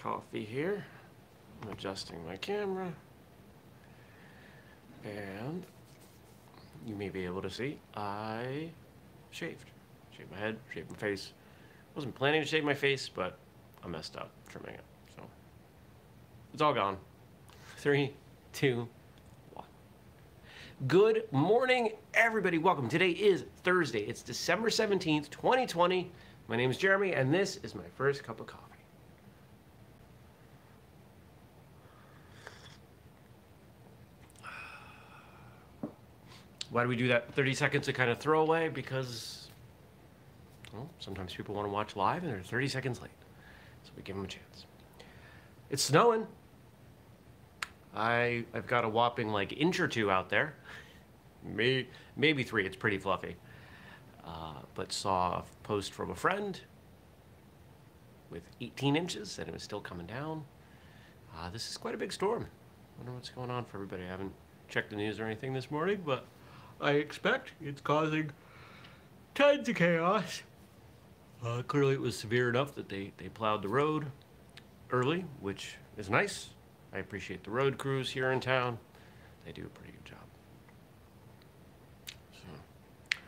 coffee here. I'm adjusting my camera. And you may be able to see I shaved. Shaved my head, shaved my face. Wasn't planning to shave my face, but I messed up trimming it. So it's all gone. Three, two, one. Good morning, everybody. Welcome. Today is Thursday. It's December 17th, 2020. My name is Jeremy, and this is my first cup of coffee. Why do we do that 30 seconds to kind of throw away? Because well, sometimes people want to watch live and they're 30 seconds late. So we give them a chance. It's snowing. I, I've got a whopping like inch or two out there. Maybe, maybe three. It's pretty fluffy. Uh, but saw a post from a friend with 18 inches and it was still coming down. Uh, this is quite a big storm. I wonder what's going on for everybody. I haven't checked the news or anything this morning, but I expect it's causing tons of chaos. Uh, clearly, it was severe enough that they, they plowed the road early, which is nice. I appreciate the road crews here in town. They do a pretty good job. So,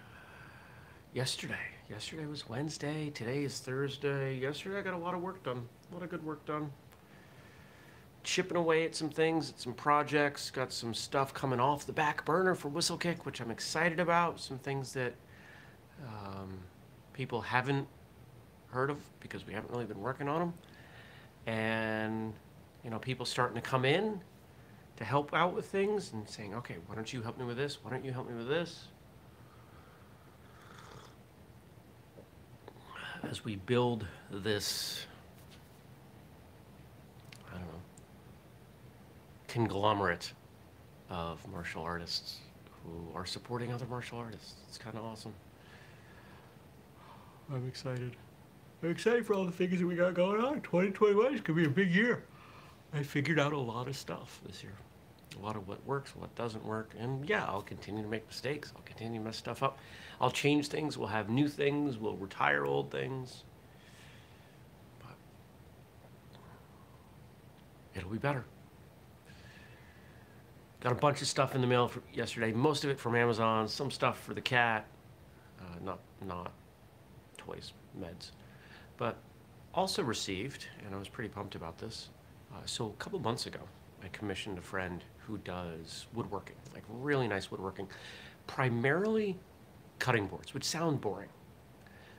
yesterday, yesterday was Wednesday. Today is Thursday. Yesterday, I got a lot of work done. A lot of good work done chipping away at some things, at some projects, got some stuff coming off the back burner for Whistlekick, which I'm excited about. Some things that um, people haven't heard of because we haven't really been working on them. And, you know, people starting to come in to help out with things and saying, okay, why don't you help me with this? Why don't you help me with this? As we build this conglomerate of martial artists who are supporting other martial artists. It's kind of awesome. I'm excited. I'm excited for all the things that we got going on. 2021 is going to be a big year. I figured out a lot of stuff this year. A lot of what works, what doesn't work. And yeah, I'll continue to make mistakes. I'll continue to mess stuff up. I'll change things. We'll have new things. We'll retire old things. But it'll be better. Got a bunch of stuff in the mail yesterday. Most of it from Amazon. Some stuff for the cat. Uh, not not toys, meds, but also received, and I was pretty pumped about this. Uh, so a couple months ago, I commissioned a friend who does woodworking, like really nice woodworking, primarily cutting boards, which sound boring,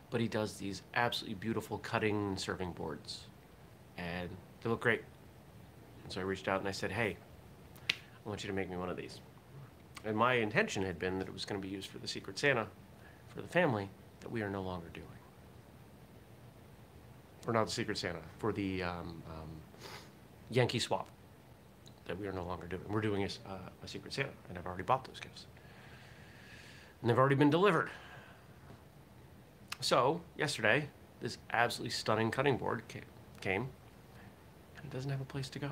but he does these absolutely beautiful cutting and serving boards, and they look great. And so I reached out and I said, hey, I want you to make me one of these. And my intention had been that it was going to be used for the Secret Santa for the family that we are no longer doing. Or not the Secret Santa, for the um, um, Yankee swap that we are no longer doing. We're doing a, uh, a Secret Santa, and I've already bought those gifts. And they've already been delivered. So, yesterday, this absolutely stunning cutting board came, and it doesn't have a place to go.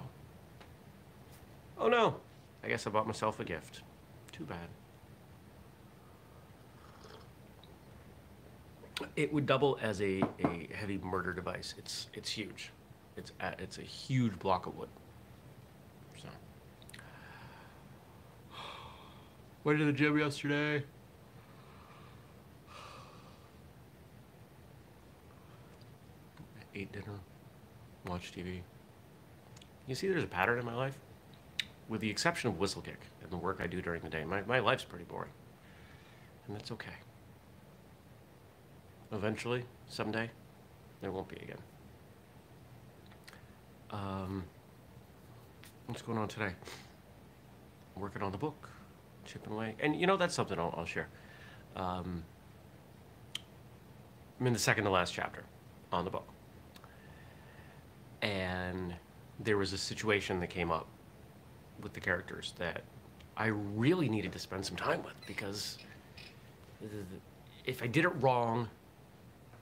Oh no, I guess I bought myself a gift. Too bad. It would double as a, a heavy murder device. It's it's huge. It's a, it's a huge block of wood. So. Went to the gym yesterday. Ate dinner. Watched TV. You see, there's a pattern in my life with the exception of Whistlekick and the work I do during the day, my, my life's pretty boring. And that's okay. Eventually, someday, there won't be again. Um, what's going on today? Working on the book, chipping away. And you know, that's something I'll, I'll share. Um, I'm in the second to last chapter on the book. And there was a situation that came up with the characters that I really needed to spend some time with because if I did it wrong,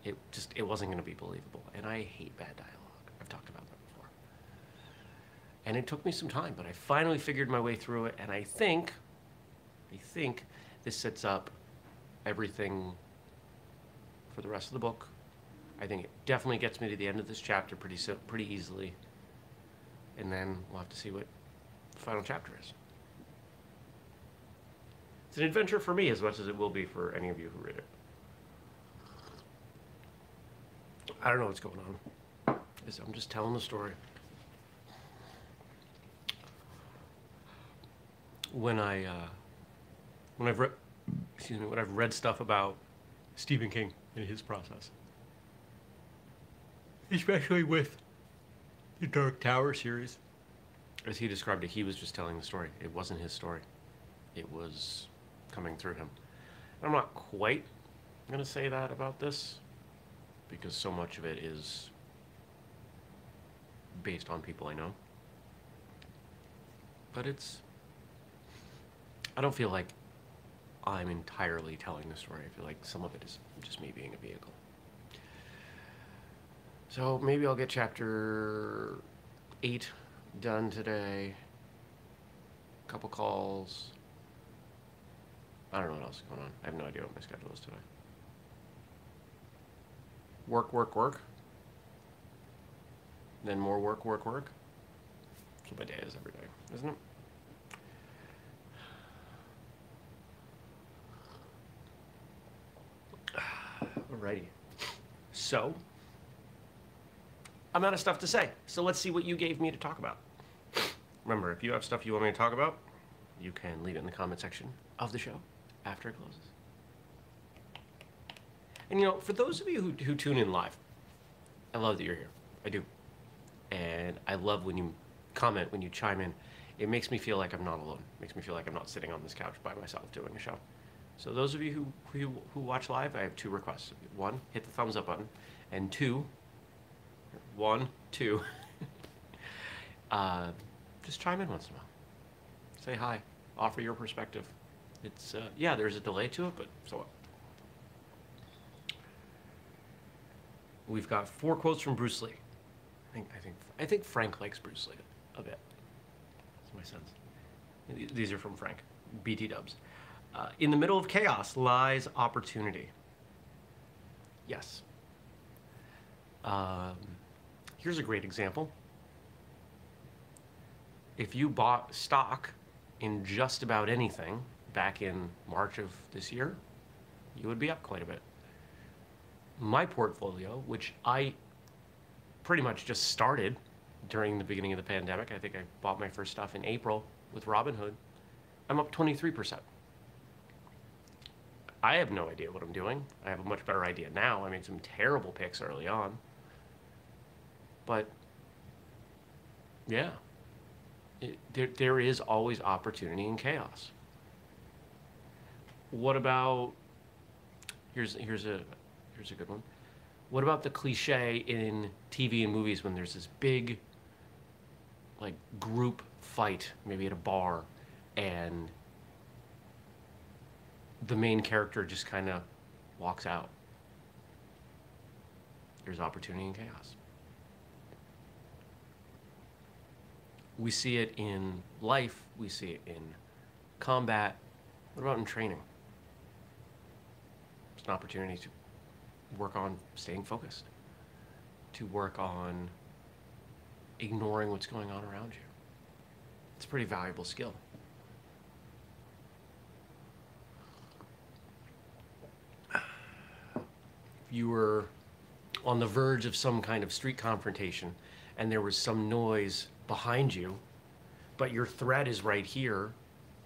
it just it wasn't going to be believable. And I hate bad dialogue. I've talked about that before. And it took me some time, but I finally figured my way through it. And I think, I think this sets up everything for the rest of the book. I think it definitely gets me to the end of this chapter pretty so, pretty easily. and then we'll have to see what the final chapter is. It's an adventure for me as much as it will be for any of you who read it. I don't know what's going on. I'm just telling the story. When I uh, when I've read excuse me when I've read stuff about Stephen King and his process, especially with the Dark Tower series, as he described it, he was just telling the story. It wasn't his story. It was coming through him. I'm not quite going to say that about this because so much of it is based on people I know. But it's. I don't feel like I'm entirely telling the story. I feel like some of it is just me being a vehicle. So maybe I'll get chapter 8 done today. A Couple calls. I don't know what else is going on. I have no idea what my schedule is today. Work, work, work. Then more work, work, work. That's what my day is every day, isn't it? Alrighty. So, I'm out of stuff to say. So let's see what you gave me to talk about. Remember, if you have stuff you want me to talk about, you can leave it in the comment section of the show after it closes. And you know, for those of you who, who tune in live, I love that you're here. I do. And I love when you comment, when you chime in. It makes me feel like I'm not alone. It makes me feel like I'm not sitting on this couch by myself doing a show. So those of you who, who, who watch live, I have two requests. One, hit the thumbs up button. And two, one, two, uh, just chime in once in a while. Say hi. Offer your perspective. It's, uh, yeah, there's a delay to it, but so what? We've got four quotes from Bruce Lee. I think, I think, I think Frank likes Bruce Lee a bit. That's my sense. These are from Frank, BT dubs. Uh, in the middle of chaos lies opportunity. Yes. Um, here's a great example. If you bought stock in just about anything back in March of this year, you would be up quite a bit. My portfolio, which I pretty much just started during the beginning of the pandemic, I think I bought my first stuff in April with Robinhood, I'm up 23%. I have no idea what I'm doing. I have a much better idea now. I made some terrible picks early on. But yeah, it, there, there is always opportunity in chaos. What about here's here's a here's a good one. What about the cliche in TV and movies when there's this big like group fight, maybe at a bar, and the main character just kind of walks out. There's opportunity in chaos. We see it in life, we see it in combat. What about in training? It's an opportunity to work on staying focused, to work on ignoring what's going on around you. It's a pretty valuable skill. you were on the verge of some kind of street confrontation and there was some noise behind you, but your threat is right here,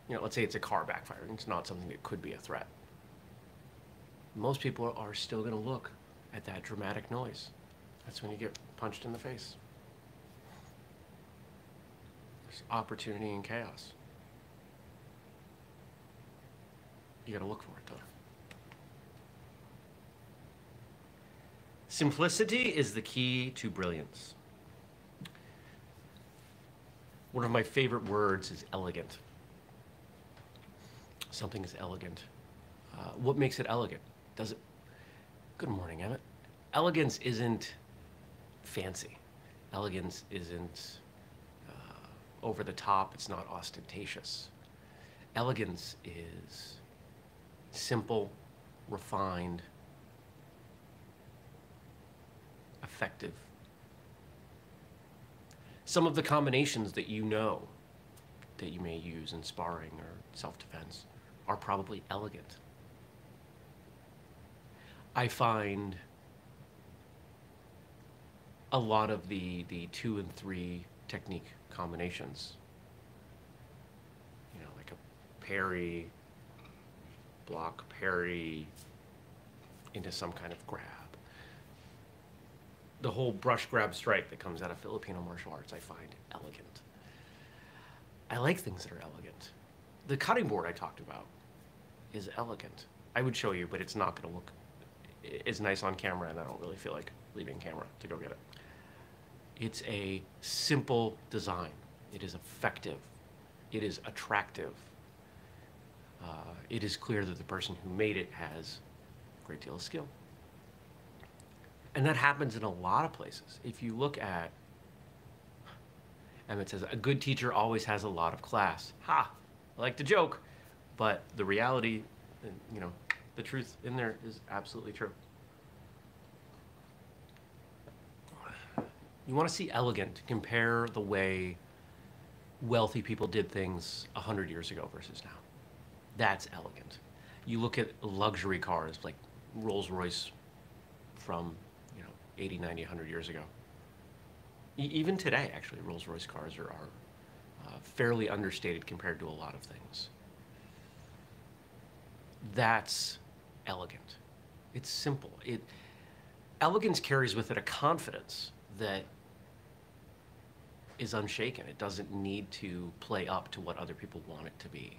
you know, let's say it's a car backfiring, it's not something that could be a threat. Most people are still going to look at that dramatic noise. That's when you get punched in the face. There's opportunity and chaos. You got to look for it, though. Simplicity is the key to brilliance. One of my favorite words is elegant. Something is elegant. Uh, what makes it elegant? Does it? Good morning, Emmett. Elegance isn't fancy. Elegance isn't uh, over the top. It's not ostentatious. Elegance is simple, refined, effective. Some of the combinations that you know that you may use in sparring or self defense are probably elegant. I find a lot of the, the two and three technique combinations, you know, like a parry, block, parry into some kind of grab. The whole brush grab strike that comes out of Filipino martial arts I find elegant. I like things that are elegant. The cutting board I talked about is elegant. I would show you, but it's not going to look as nice on camera, and I don't really feel like leaving camera to go get it. It's a simple design. It is effective. It is attractive. Uh, it is clear that the person who made it has a great deal of skill. And that happens in a lot of places. If you look at, Emmett says, a good teacher always has a lot of class. Ha! I like to joke, but the reality, you know, the truth in there is absolutely true. You want to see elegant, compare the way wealthy people did things 100 years ago versus now. That's elegant. You look at luxury cars like Rolls Royce from, 80, 90, 100 years ago. E- even today, actually, Rolls Royce cars are, are uh, fairly understated compared to a lot of things. That's elegant. It's simple. It elegance carries with it a confidence that is unshaken. It doesn't need to play up to what other people want it to be.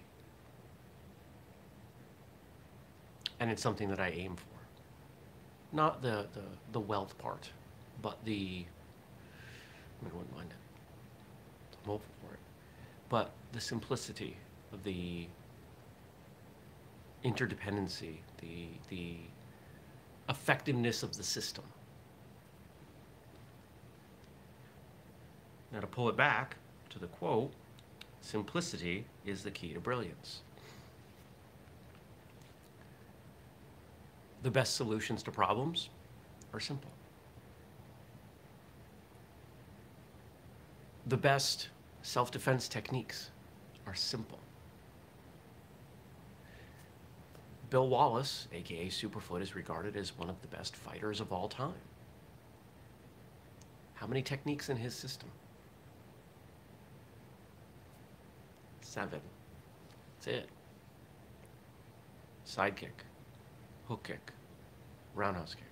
And it's something that I aim for. Not the, the, the wealth part, but the, I, mean, wouldn't mind it. I'm hopeful for it. But the simplicity, of the interdependency, the, the effectiveness of the system. Now, to pull it back to the quote, simplicity is the key to brilliance. The best solutions to problems are simple. The best self defense techniques are simple. Bill Wallace, aka Superfoot, is regarded as one of the best fighters of all time. How many techniques in his system? Seven. That's it. Side kick, hook kick, roundhouse kick,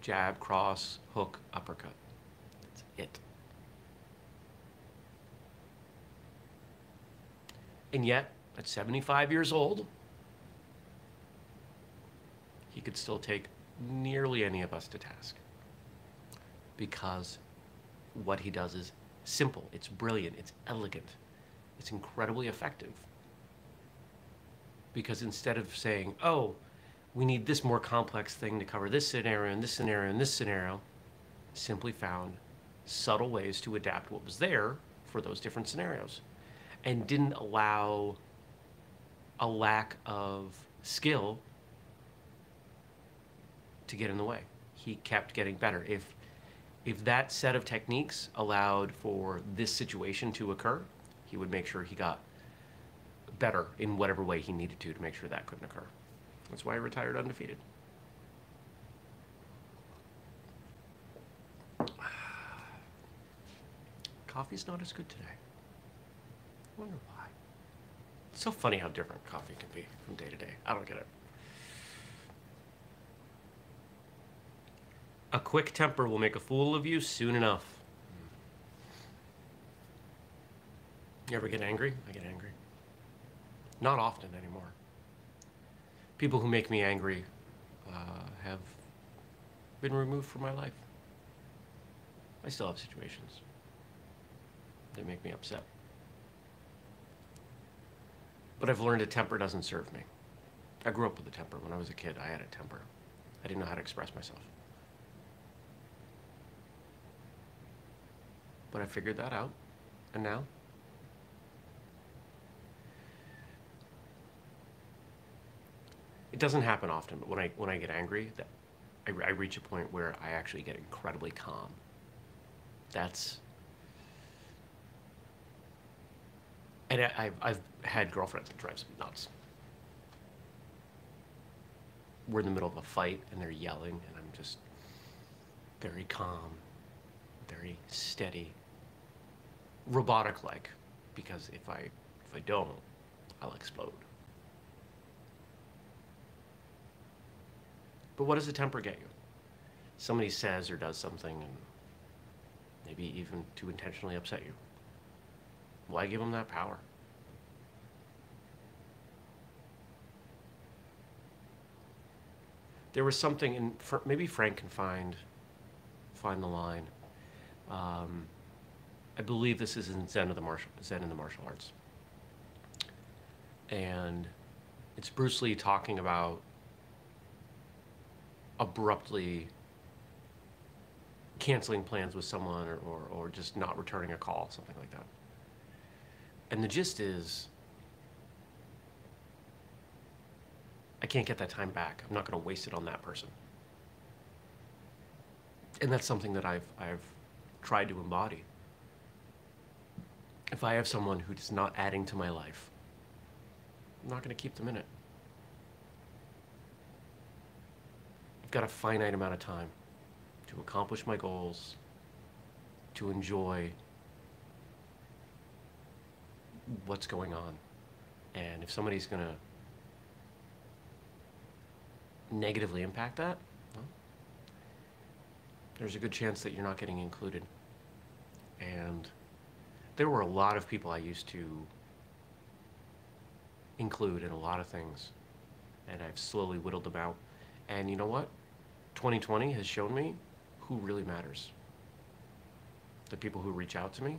jab, cross, hook, uppercut. That's it. And yet, at 75 years old, he could still take nearly any of us to task. Because what he does is simple, it's brilliant, it's elegant, it's incredibly effective. Because instead of saying, oh, we need this more complex thing to cover this scenario and this scenario and this scenario, simply found subtle ways to adapt what was there for those different scenarios and didn't allow a lack of skill to get in the way. He kept getting better. If if that set of techniques allowed for this situation to occur, he would make sure he got better in whatever way he needed to to make sure that couldn't occur. That's why he retired undefeated. Coffee's not as good today. I wonder why. It's so funny how different coffee can be from day to day. I don't get it. A quick temper will make a fool of you soon enough. You ever get angry? I get angry. Not often anymore. People who make me angry uh, have been removed from my life. I still have situations that make me upset. But I've learned a temper doesn't serve me. I grew up with a temper. When I was a kid, I had a temper. I didn't know how to express myself. But I figured that out. And now? It doesn't happen often, but when I, when I get angry, that I, I reach a point where I actually get incredibly calm. That's and I, I've, I've had girlfriends that drives me nuts. We're in the middle of a fight and they're yelling, and I'm just very calm, very steady, robotic like, because if I if I don't, I'll explode. But what does a temper get you? Somebody says or does something, and maybe even to intentionally upset you. Why give them that power? There was something, and maybe Frank can find find the line. Um, I believe this is in Zen of the martial Zen in the martial arts, and it's Bruce Lee talking about abruptly canceling plans with someone or, or, or just not returning a call, something like that. And the gist is I can't get that time back. I'm not going to waste it on that person. And that's something that I've, I've tried to embody. If I have someone who's not adding to my life, I'm not going to keep them in it. I've got a finite amount of time to accomplish my goals, to enjoy what's going on. And if somebody's going to negatively impact that, well, there's a good chance that you're not getting included. And there were a lot of people I used to include in a lot of things, and I've slowly whittled them out. And you know what? 2020 has shown me who really matters. The people who reach out to me,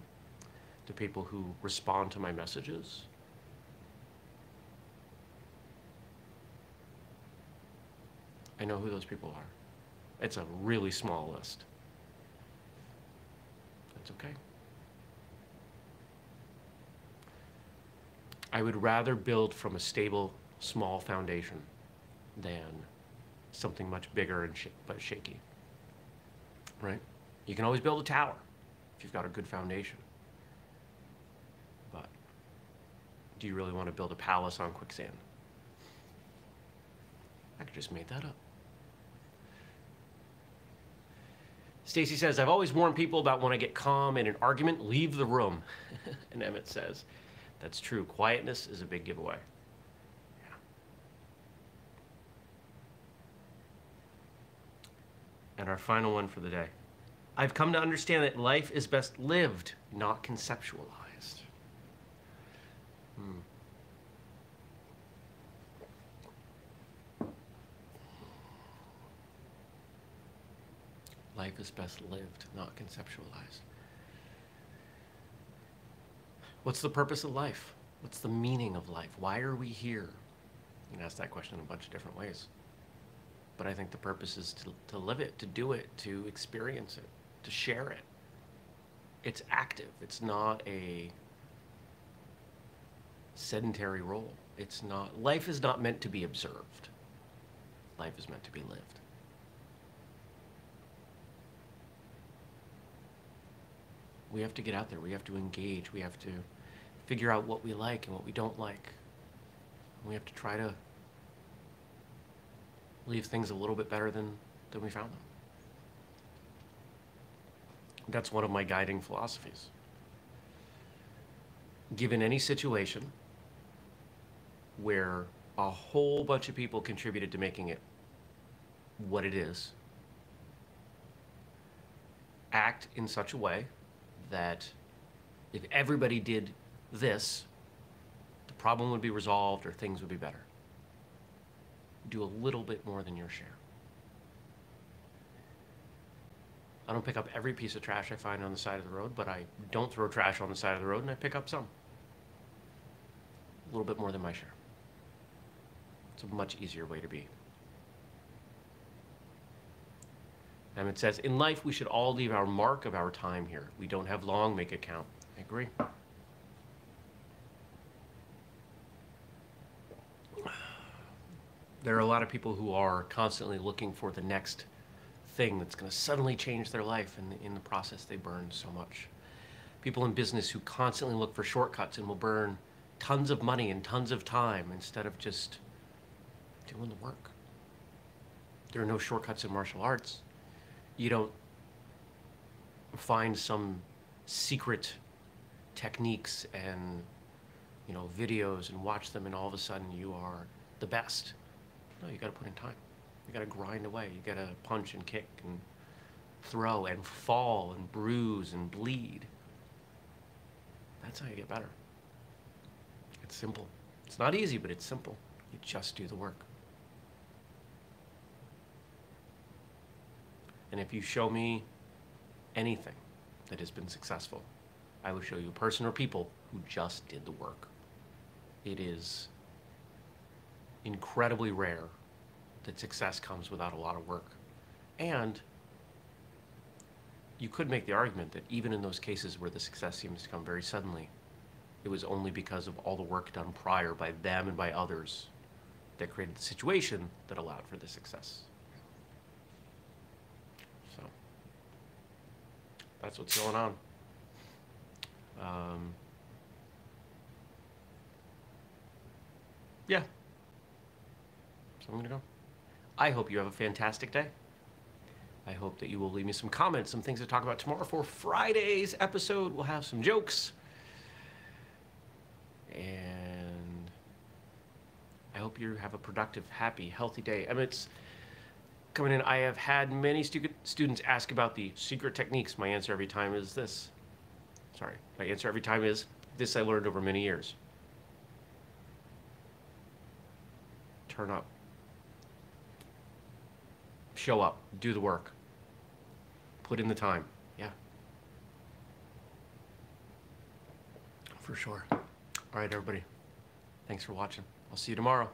the people who respond to my messages. I know who those people are. It's a really small list. That's okay. I would rather build from a stable, small foundation than something much bigger and sh but shaky. Right? You can always build a tower if you've got a good foundation. But do you really want to build a palace on quicksand? I could just made that up. Stacy says, I've always warned people about when I get calm in an argument, leave the room. and Emmett says, that's true. Quietness is a big giveaway. And our final one for the day. I've come to understand that life is best lived, not conceptualized. Hmm. Life is best lived, not conceptualized. What's the purpose of life? What's the meaning of life? Why are we here? You can ask that question in a bunch of different ways. But I think the purpose is to, to live it, to do it, to experience it, to share it. It's active. It's not a sedentary role. It's not, life is not meant to be observed. Life is meant to be lived. We have to get out there. We have to engage. We have to figure out what we like and what we don't like. We have to try to leave things a little bit better than, than we found them. That's one of my guiding philosophies. Given any situation where a whole bunch of people contributed to making it what it is, act in such a way that if everybody did this, the problem would be resolved or things would be better do a little bit more than your share. I don't pick up every piece of trash I find on the side of the road, but I don't throw trash on the side of the road and I pick up some. A little bit more than my share. It's a much easier way to be. And it says, in life, we should all leave our mark of our time here. We don't have long, make it count. I agree. There are a lot of people who are constantly looking for the next thing that's going to suddenly change their life, and in the process, they burn so much. People in business who constantly look for shortcuts and will burn tons of money and tons of time instead of just doing the work. There are no shortcuts in martial arts. You don't find some secret techniques and you know videos and watch them and all of a sudden you are the best. No, you got to put in time. You got to grind away. You got to punch and kick and throw and fall and bruise and bleed. That's how you get better. It's simple. It's not easy, but it's simple. You just do the work. And if you show me anything that has been successful, I will show you a person or people who just did the work. It is incredibly rare that success comes without a lot of work. And you could make the argument that even in those cases where the success seems to come very suddenly, it was only because of all the work done prior by them and by others that created the situation that allowed for the success. So that's what's going on. Um, yeah. So I'm gonna go. I hope you have a fantastic day. I hope that you will leave me some comments, some things to talk about tomorrow for Friday's episode. We'll have some jokes. And I hope you have a productive, happy, healthy day. I mean, it's coming in. I have had many stu- students ask about the secret techniques. My answer every time is this. Sorry. My answer every time is this I learned over many years. Turn up. Show up. Do the work. Put in the time. Yeah. For sure. All right, everybody. Thanks for watching. I'll see you tomorrow.